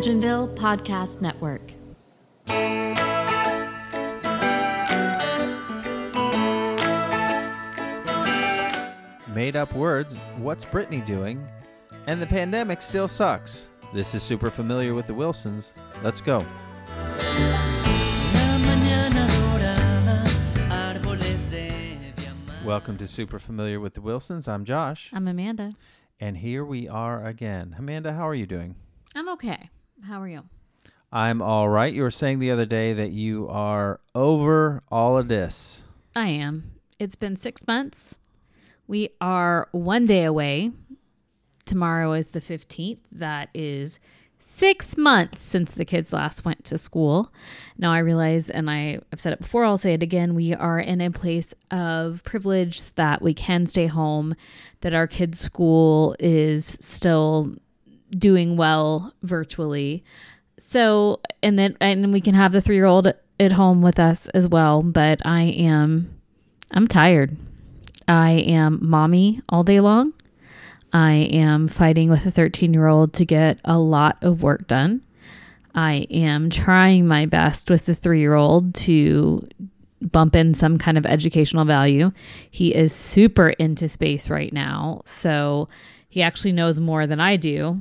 Imagineville Podcast Network. Made up words, what's Britney doing? And the pandemic still sucks. This is super familiar with the Wilsons. Let's go. Welcome to Super Familiar with the Wilsons. I'm Josh, I'm Amanda. and here we are again. Amanda, how are you doing? I'm okay. How are you? I'm all right. You were saying the other day that you are over all of this. I am. It's been six months. We are one day away. Tomorrow is the 15th. That is six months since the kids last went to school. Now I realize, and I, I've said it before, I'll say it again, we are in a place of privilege that we can stay home, that our kids' school is still doing well virtually. So, and then, and we can have the three year old at home with us as well. But I am, I'm tired. I am mommy all day long. I am fighting with a 13 year old to get a lot of work done. I am trying my best with the three year old to bump in some kind of educational value. He is super into space right now. So he actually knows more than I do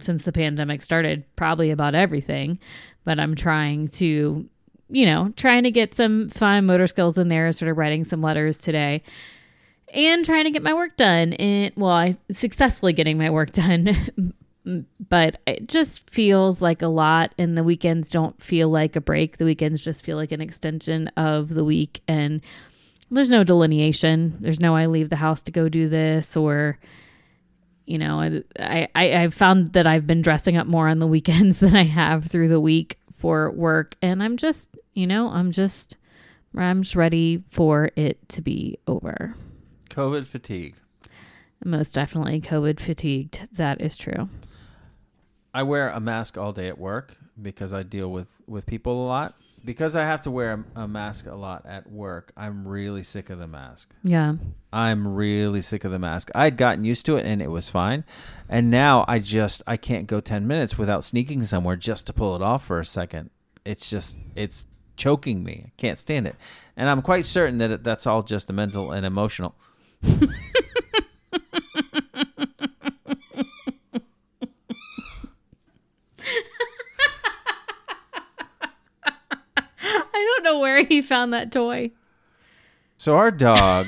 since the pandemic started, probably about everything. But I'm trying to, you know, trying to get some fine motor skills in there, sort of writing some letters today and trying to get my work done. And well, I successfully getting my work done. but it just feels like a lot and the weekends don't feel like a break the weekends just feel like an extension of the week and there's no delineation there's no i leave the house to go do this or you know i i i've found that i've been dressing up more on the weekends than i have through the week for work and i'm just you know i'm just i'm just ready for it to be over COVID fatigue. most definitely covid fatigued that is true I wear a mask all day at work because I deal with, with people a lot. Because I have to wear a, a mask a lot at work, I'm really sick of the mask. yeah I'm really sick of the mask. I'd gotten used to it and it was fine. And now I just I can't go 10 minutes without sneaking somewhere just to pull it off for a second. It's just it's choking me. I can't stand it. And I'm quite certain that it, that's all just a mental and emotional. I don't know where he found that toy. So our dog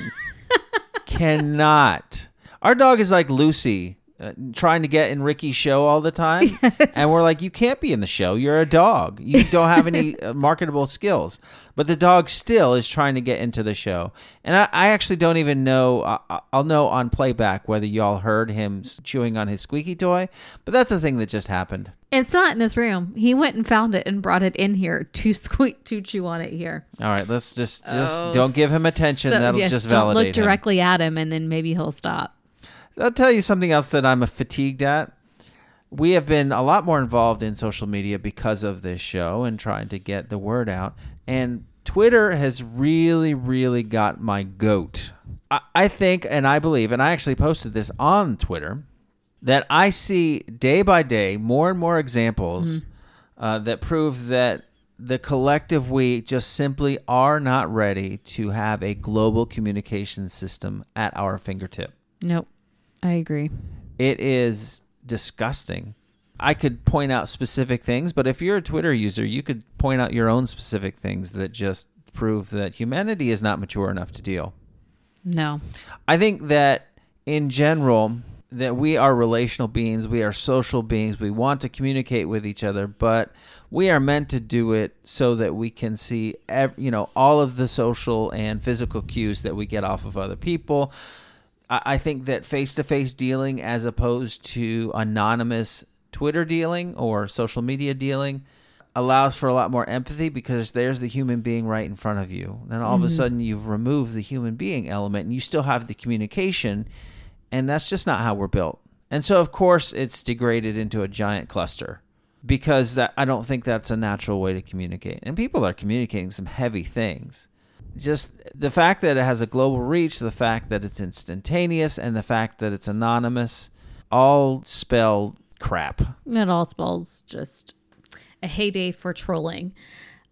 cannot. Our dog is like Lucy, uh, trying to get in Ricky's show all the time, and we're like, you can't be in the show. You're a dog. You don't have any uh, marketable skills. But the dog still is trying to get into the show, and I, I actually don't even know. I, I'll know on playback whether y'all heard him chewing on his squeaky toy, but that's a thing that just happened. It's not in this room. He went and found it and brought it in here to squeak to chew on it here. All right, let's just just Oh, don't give him attention. So, That'll yes, just don't validate look him. directly at him, and then maybe he'll stop. I'll tell you something else that I'm fatigued at. We have been a lot more involved in social media because of this show and trying to get the word out. And Twitter has really, really got my goat. I, I think, and I believe, and I actually posted this on Twitter, that I see day by day more and more examples uh, that prove that the collective we just simply are not ready to have a global communication system at our fingertip. Nope, I agree. It is disgusting. I could point out specific things, but if you're a Twitter user, you could point out your own specific things that just prove that humanity is not mature enough to deal. No, I think that in general that we are relational beings, we are social beings, we want to communicate with each other, but we are meant to do it so that we can see ev- you know all of the social and physical cues that we get off of other people. I think that face-to-face dealing as opposed to anonymous Twitter dealing or social media dealing allows for a lot more empathy because there's the human being right in front of you. Then all of a mm-hmm. sudden you've removed the human being element and you still have the communication and that's just not how we're built. And so of course it's degraded into a giant cluster because that I don't think that's a natural way to communicate. And people are communicating some heavy things. Just the fact that it has a global reach, the fact that it's instantaneous and the fact that it's anonymous all spell crap. It all spells just a heyday for trolling.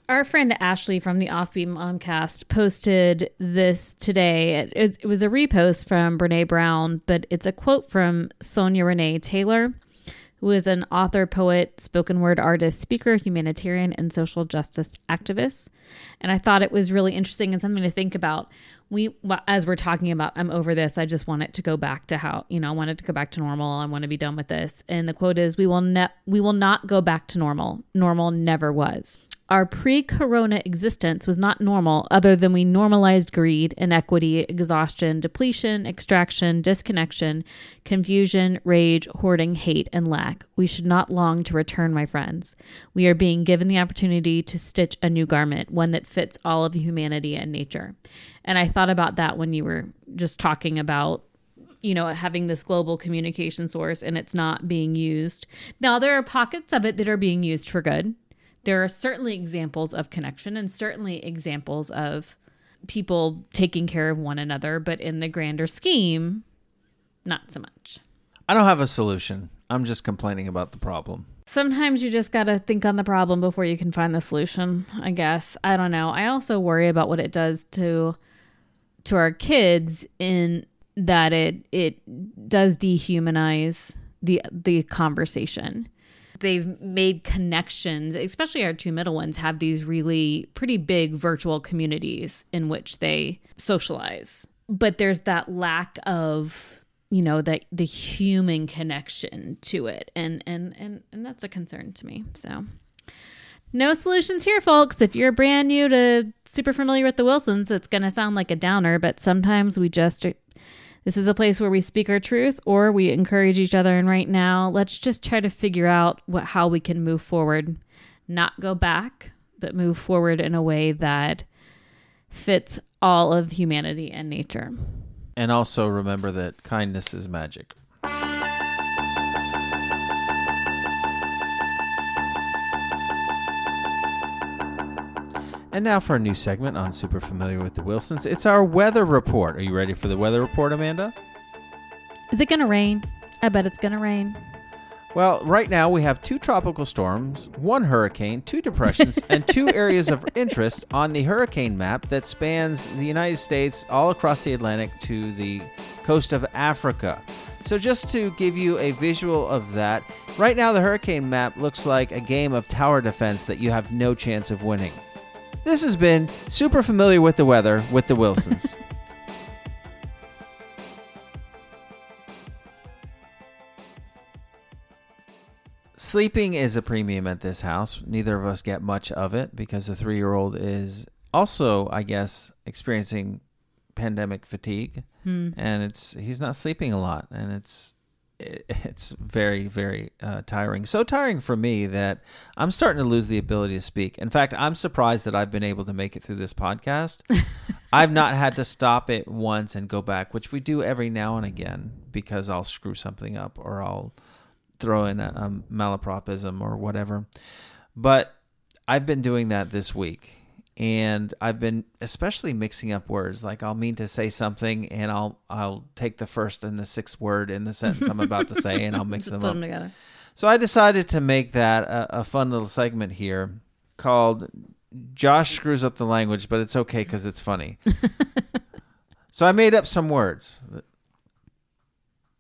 Our friend Ashley from the Offbeat Momcast posted this today. It, it, it was a repost from Brene Brown, but it's a quote from Sonya Renee Taylor, who is an author, poet, spoken word artist, speaker, humanitarian, and social justice activist. And I thought it was really interesting and something to think about. We, as we're talking about, I'm over this. I just want it to go back to how you know. I want it to go back to normal. I want to be done with this. And the quote is, "We will ne- we will not go back to normal. Normal never was." Our pre corona existence was not normal, other than we normalized greed, inequity, exhaustion, depletion, extraction, disconnection, confusion, rage, hoarding, hate, and lack. We should not long to return, my friends. We are being given the opportunity to stitch a new garment, one that fits all of humanity and nature. And I thought about that when you were just talking about you know, having this global communication source and it's not being used. Now, there are pockets of it that are being used for good there are certainly examples of connection and certainly examples of people taking care of one another, but in the grander scheme, not so much. I don't have a solution. I'm just complaining about the problem. Sometimes you just got to think on the problem before you can find the solution, I guess. I don't know. I also worry about what it does to to our kids in that it it does dehumanize the the conversation they've made connections, especially our two middle ones have these really pretty big virtual communities in which they socialize. But there's that lack of you know that the human connection to it. And and and and that's a concern to me. So no solutions here folks. If you're brand new to super familiar with the wilsons it's going to sound like a downer but sometimes we just this is a place where we speak our truth or we encourage each other. And right now, let's just try to figure out what, how we can move forward, not go back, but move forward in a way that fits all of humanity and nature. And also remember that kindness is magic. And now for a new segment on Super Familiar with the Wilsons. It's our weather report. Are you ready for the weather report, Amanda? Is it going to rain? I bet it's going to rain. Well, right now we have two tropical storms, one hurricane, two depressions, and two areas of interest on the hurricane map that spans the United States all across the Atlantic to the coast of Africa. So, just to give you a visual of that, right now the hurricane map looks like a game of tower defense that you have no chance of winning. This has been Super Familiar with the Weather with the Wilsons. Sleeping is a premium at this house. Neither of us get much of it because the three year old is also, I guess, experiencing pandemic fatigue. Hmm. And it's he's not sleeping a lot and it's it's very very uh, tiring. So tiring for me that i'm starting to lose the ability to speak. In fact i'm surprised that i've been able to make it through this podcast. I've not had to stop it once and go back which we do every now and again because i'll screw something up or i'll throw in a, a malapropism or whatever. But i've been doing that this week and I've been especially mixing up words. Like I'll mean to say something, and I'll I'll take the first and the sixth word in the sentence I'm about to say, and I'll mix them put up. them together. So I decided to make that a, a fun little segment here called "Josh screws up the language, but it's okay because it's funny." so I made up some words.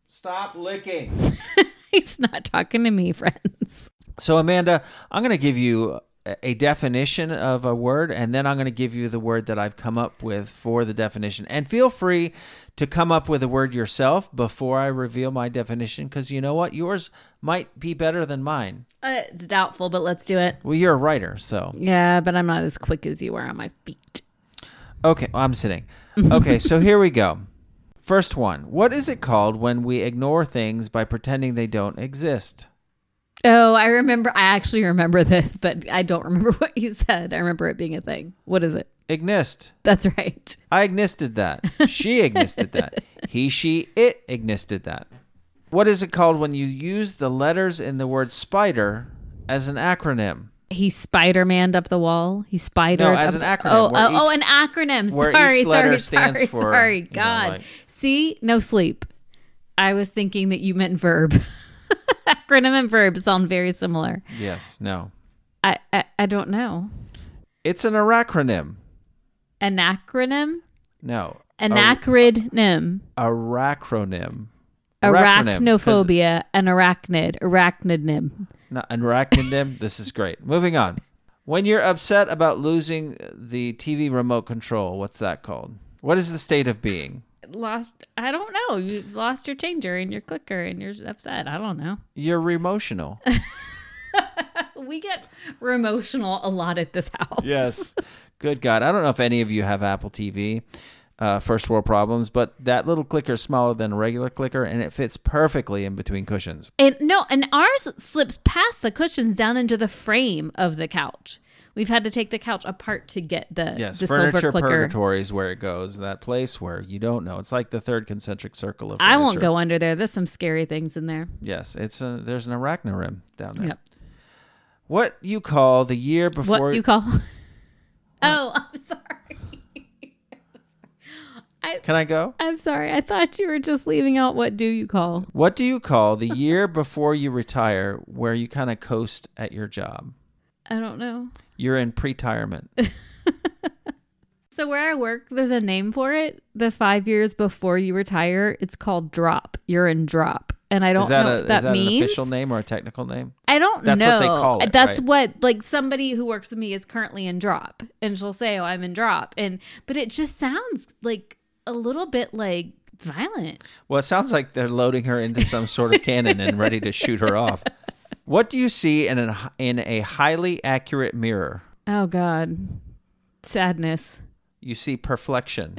Stop licking. He's not talking to me, friends. So Amanda, I'm going to give you a definition of a word, and then I'm going to give you the word that I've come up with for the definition. And feel free to come up with a word yourself before I reveal my definition, because you know what? Yours might be better than mine. Uh, it's doubtful, but let's do it. Well, you're a writer, so. Yeah, but I'm not as quick as you are on my feet. Okay, well, I'm sitting. Okay, so here we go. First one What is it called when we ignore things by pretending they don't exist? Oh, I remember. I actually remember this, but I don't remember what you said. I remember it being a thing. What is it? Ignist. That's right. I ignisted that. She ignisted that. He, she, it ignisted that. What is it called when you use the letters in the word spider as an acronym? He Spider Maned up the wall. He spider. No, as an acronym. Oh, oh, oh, an acronym. Sorry, sorry, sorry, for, sorry. you know, God. like- See, no sleep. I was thinking that you meant verb. Acronym and verb sound very similar. Yes. No. I, I, I don't know. It's an acronym. An acronym? No. An A- acronym. Arachronym. Arachronym, Arachnophobia. An arachnid. Arachnonym. Not an this is great. Moving on. When you're upset about losing the TV remote control, what's that called? What is the state of being? Lost. I don't know. You lost your changer and your clicker and you're upset. I don't know. You're emotional. We get emotional a lot at this house. Yes. Good God. I don't know if any of you have Apple TV, uh, first world problems, but that little clicker is smaller than a regular clicker and it fits perfectly in between cushions. And no, and ours slips past the cushions down into the frame of the couch. We've had to take the couch apart to get the Yes, the silver furniture clicker. purgatory is where it goes. That place where you don't know. It's like the third concentric circle of. I won't go under there. There's some scary things in there. Yes, it's a, there's an arachnorim down there. Yep. What you call the year before? What you call? oh, I'm sorry. I, Can I go? I'm sorry. I thought you were just leaving out what do you call? What do you call the year before you retire, where you kind of coast at your job? I don't know. You're in pre-retirement. So where I work, there's a name for it. The five years before you retire, it's called drop. You're in drop, and I don't know a what that is that means. an official name or a technical name? I don't That's know. That's what they call uh, it, That's right? what like somebody who works with me is currently in drop, and she'll say, "Oh, I'm in drop," and but it just sounds like a little bit like violent. Well, it sounds like they're loading her into some sort of cannon and ready to shoot her off. What do you see in an in a highly accurate mirror? Oh God, sadness. You see perflection.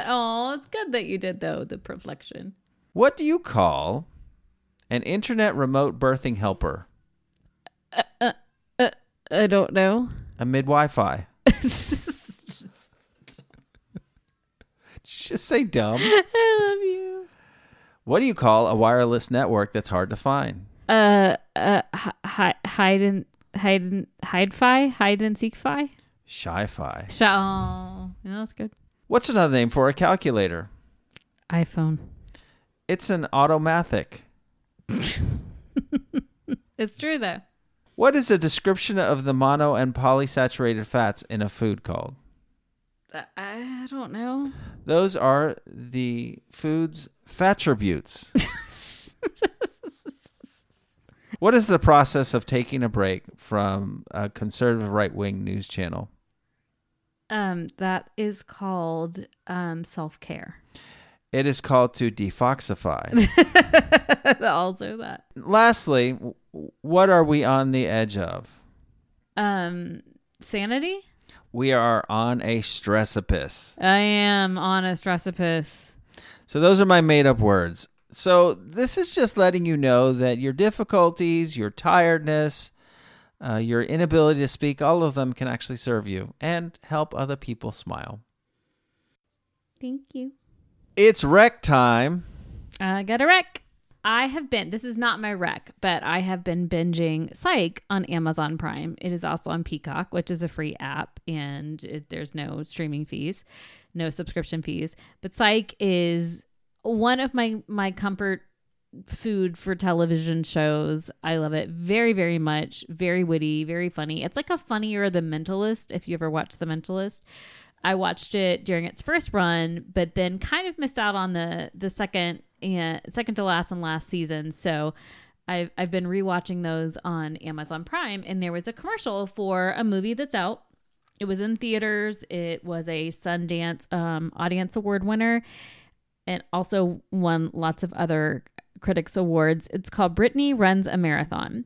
oh, it's good that you did though the perflection. what do you call an internet remote birthing helper? Uh, uh, uh, I don't know. A mid-Wi-Fi. Just say dumb. I love you. What do you call a wireless network that's hard to find? Uh, uh, hi- hide and hide and hide fi hide and seek fi. Sci-fi. Sh- oh, yeah, that's good. What's another name for a calculator? iPhone. It's an automathic. It's true though. What is a description of the mono and polysaturated fats in a food called? Uh, I don't know. Those are the food's attributes. what is the process of taking a break from a conservative right wing news channel? Um, that is called um self care. It is called to defoxify. also that. Lastly, what are we on the edge of? Um, sanity. We are on a stressopus. I am on a stressopus. So those are my made up words. So this is just letting you know that your difficulties, your tiredness, uh, your inability to speak, all of them can actually serve you and help other people smile. Thank you. It's rec time. I got a rec. I have been, this is not my rec, but I have been binging Psych on Amazon Prime. It is also on Peacock, which is a free app, and it, there's no streaming fees, no subscription fees. But Psych is one of my my comfort food for television shows. I love it very, very much. Very witty, very funny. It's like a funnier The Mentalist, if you ever watched The Mentalist. I watched it during its first run, but then kind of missed out on the the second and second to last and last season. So I've I've been rewatching those on Amazon Prime, and there was a commercial for a movie that's out. It was in theaters. It was a Sundance um, Audience Award winner, and also won lots of other critics awards. It's called Brittany Runs a Marathon.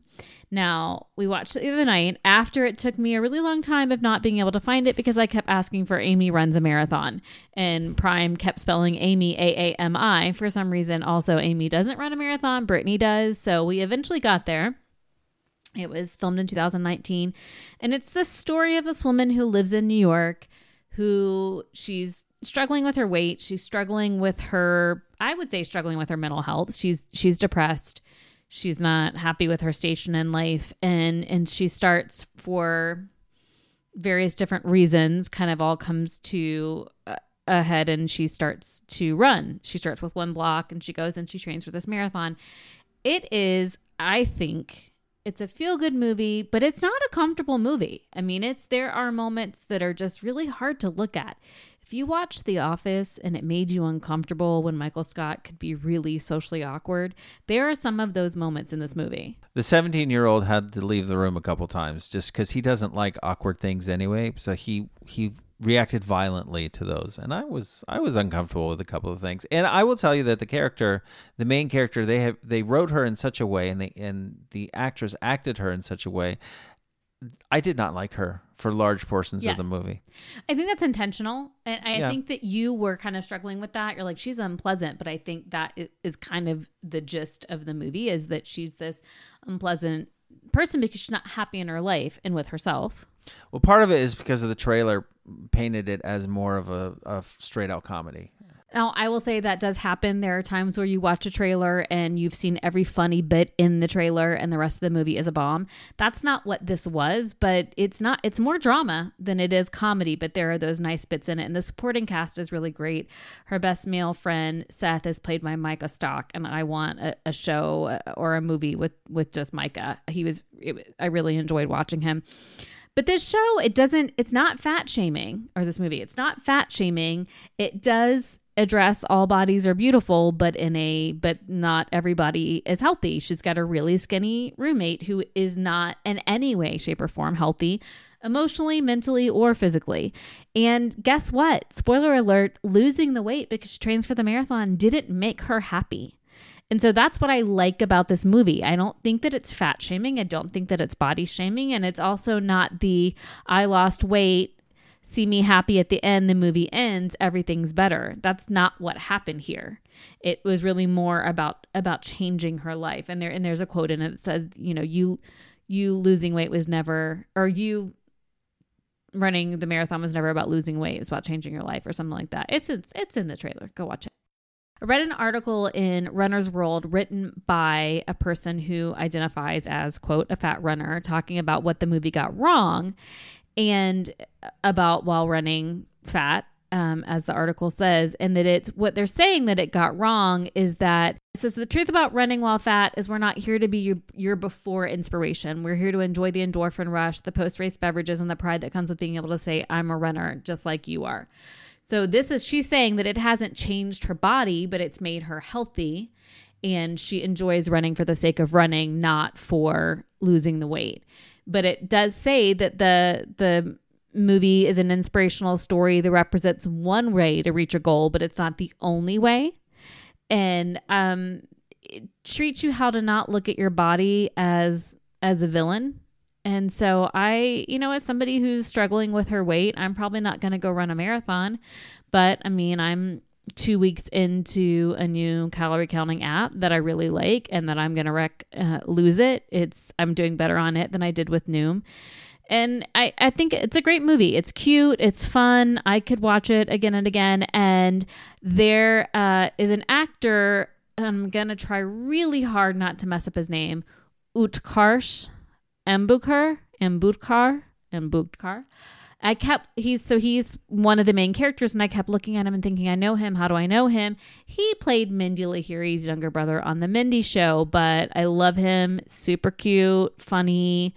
Now, we watched it the other night after it took me a really long time of not being able to find it because I kept asking for Amy Runs a Marathon. And Prime kept spelling Amy A A M I. For some reason, also, Amy doesn't run a marathon, Brittany does. So we eventually got there. It was filmed in 2019. And it's the story of this woman who lives in New York who she's struggling with her weight. She's struggling with her, I would say, struggling with her mental health. She's she's depressed. She's not happy with her station in life, and and she starts for various different reasons. Kind of all comes to uh, a a head, and she starts to run. She starts with one block, and she goes and she trains for this marathon. it is, I think, it's a feel good movie, but it's not a comfortable movie. I mean, it's there are moments that are just really hard to look at. If you watched The Office and it made you uncomfortable when Michael Scott could be really socially awkward, there are some of those moments in this movie. The 17 year old had to leave the room a couple times just because he doesn't like awkward things anyway. So he he reacted violently to those, and I was I was uncomfortable with a couple of things. And I will tell you that the character, the main character, they have they wrote her in such a way, and they and the actress acted her in such a way I did not like her for large portions Yeah. of the movie. I think that's intentional. And I Yeah. think that you were kind of struggling with that. You're like, she's unpleasant. But I think that is kind of the gist of the movie is that she's this unpleasant person because she's not happy in her life and with herself. Well, part of it is because of the trailer painted it as more of a, a straight out comedy. Now, I will say that does happen. There are times where you watch a trailer and you've seen every funny bit in the trailer and the rest of the movie is a bomb. That's not what this was, but it's not, it's more drama than it is comedy, but there are those nice bits in it. And the supporting cast is really great. Her best male friend, Seth, is played by Micah Stock. And I want a, a show uh, or a movie with, with just Micah. He was, it, I really enjoyed watching him. But this show, it doesn't, it's not fat shaming, or this movie, it's not fat shaming. It does address all bodies are beautiful, but in a, but not everybody is healthy. She's got a really skinny roommate who is not in any way, shape, or form healthy, emotionally, mentally, or physically. And guess what? Spoiler alert losing the weight because she trains for the marathon didn't make her happy. And so that's what I like about this movie. I don't think that it's fat shaming. I don't think that it's body shaming. And it's also not the I lost weight, see me happy at the end, the movie ends, everything's better. That's not what happened here. It was really more about about changing her life. And there and there's a quote in it that says, you know, you you losing weight was never or you running the marathon was never about losing weight. It's about changing your life or something like that. It's it's, it's in the trailer. Go watch it. I read an article in Runner's World written by a person who identifies as, quote, a fat runner, talking about what the movie got wrong and about while running fat, um, as the article says, and that it's what they're saying that it got wrong is that it says the truth about running while fat is we're not here to be your, your before inspiration. We're here to enjoy the endorphin rush, the post race beverages, and the pride that comes with being able to say, I'm a runner, just like you are. So this is she's saying that it hasn't changed her body, but it's made her healthy and she enjoys running for the sake of running, not for losing the weight. But it does say that the the movie is an inspirational story that represents one way to reach a goal, but it's not the only way. And um it treats you how to not look at your body as as a villain and so I, you know, as somebody who's struggling with her weight, I'm probably not going to go run a marathon. But I mean, I'm two weeks into a new calorie counting app that I really like and that I'm to rec- uh, lose it. It's, I'm doing better on it than I did with Noom. And I, I think it's a great movie. It's cute. It's fun. I could watch it again and again. And there uh, is an actor. I'm going to try really hard not to mess up his name. Utkarsh Ambudkar, Ambudkar, Ambudkar. I kept he's so he's one of the main characters, and I kept looking at him and thinking, I know him. How do I know him? He played Mindy Lahiri's younger brother on the Mindy Show, but I love him. Super cute, funny.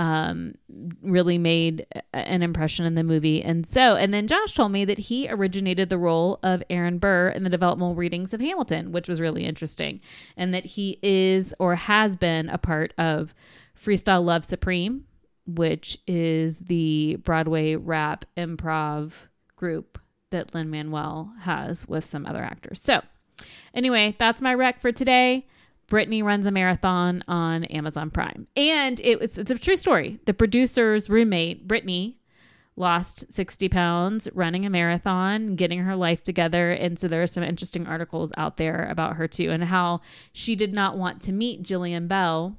Um, really made an impression in the movie, and so and then Josh told me that he originated the role of Aaron Burr in the developmental readings of Hamilton, which was really interesting, and that he is or has been a part of Freestyle Love Supreme, which is the Broadway rap improv group that Lin Manuel has with some other actors. So, anyway, that's my rec for today. Brittany runs a marathon on Amazon Prime. And it was it's a true story. The producer's roommate, Brittany, lost 60 pounds running a marathon, getting her life together. And so there are some interesting articles out there about her too, and how she did not want to meet Jillian Bell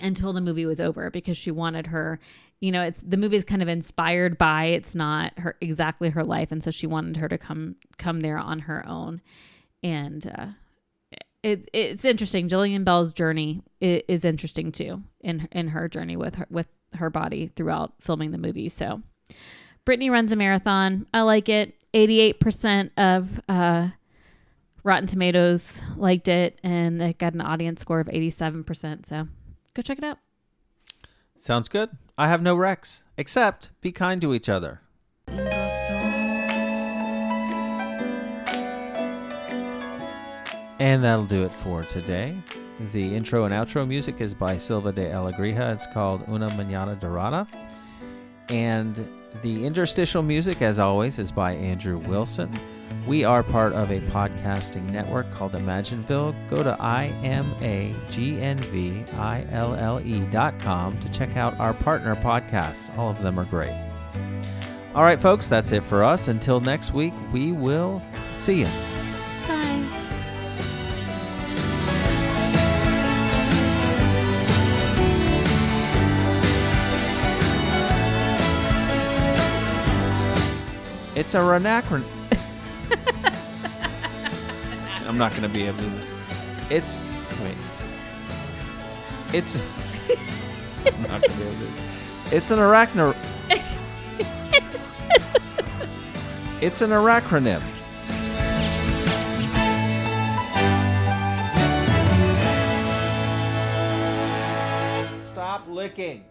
until the movie was over because she wanted her you know it's the movie is kind of inspired by it's not her exactly her life. And so she wanted her to come come there on her own. And uh it, it's interesting. Jillian Bell's journey is, interesting too in in her journey with her with her body throughout filming the movie. So Brittany runs a marathon. I like it. 88% of uh Rotten Tomatoes liked it, and it got an audience score of 87%. So go check it out. Sounds good. I have no Rex, except be kind to each other. And that'll do it for today. The intro and outro music is by Silva de Alegria. It's called Una Mañana Dorada. And the interstitial music, as always, is by Andrew Wilson. We are part of a podcasting network called Imagineville. Go to imagineville.com to check out our partner podcasts. All of them are great. All right, folks, that's it for us. Until next week, we will see you. Bye. It's a renacron. I'm not to be able to do this. It's. Wait. It's. I'm not to be able to do this. It's an arachno. it's an arachronym. Stop licking.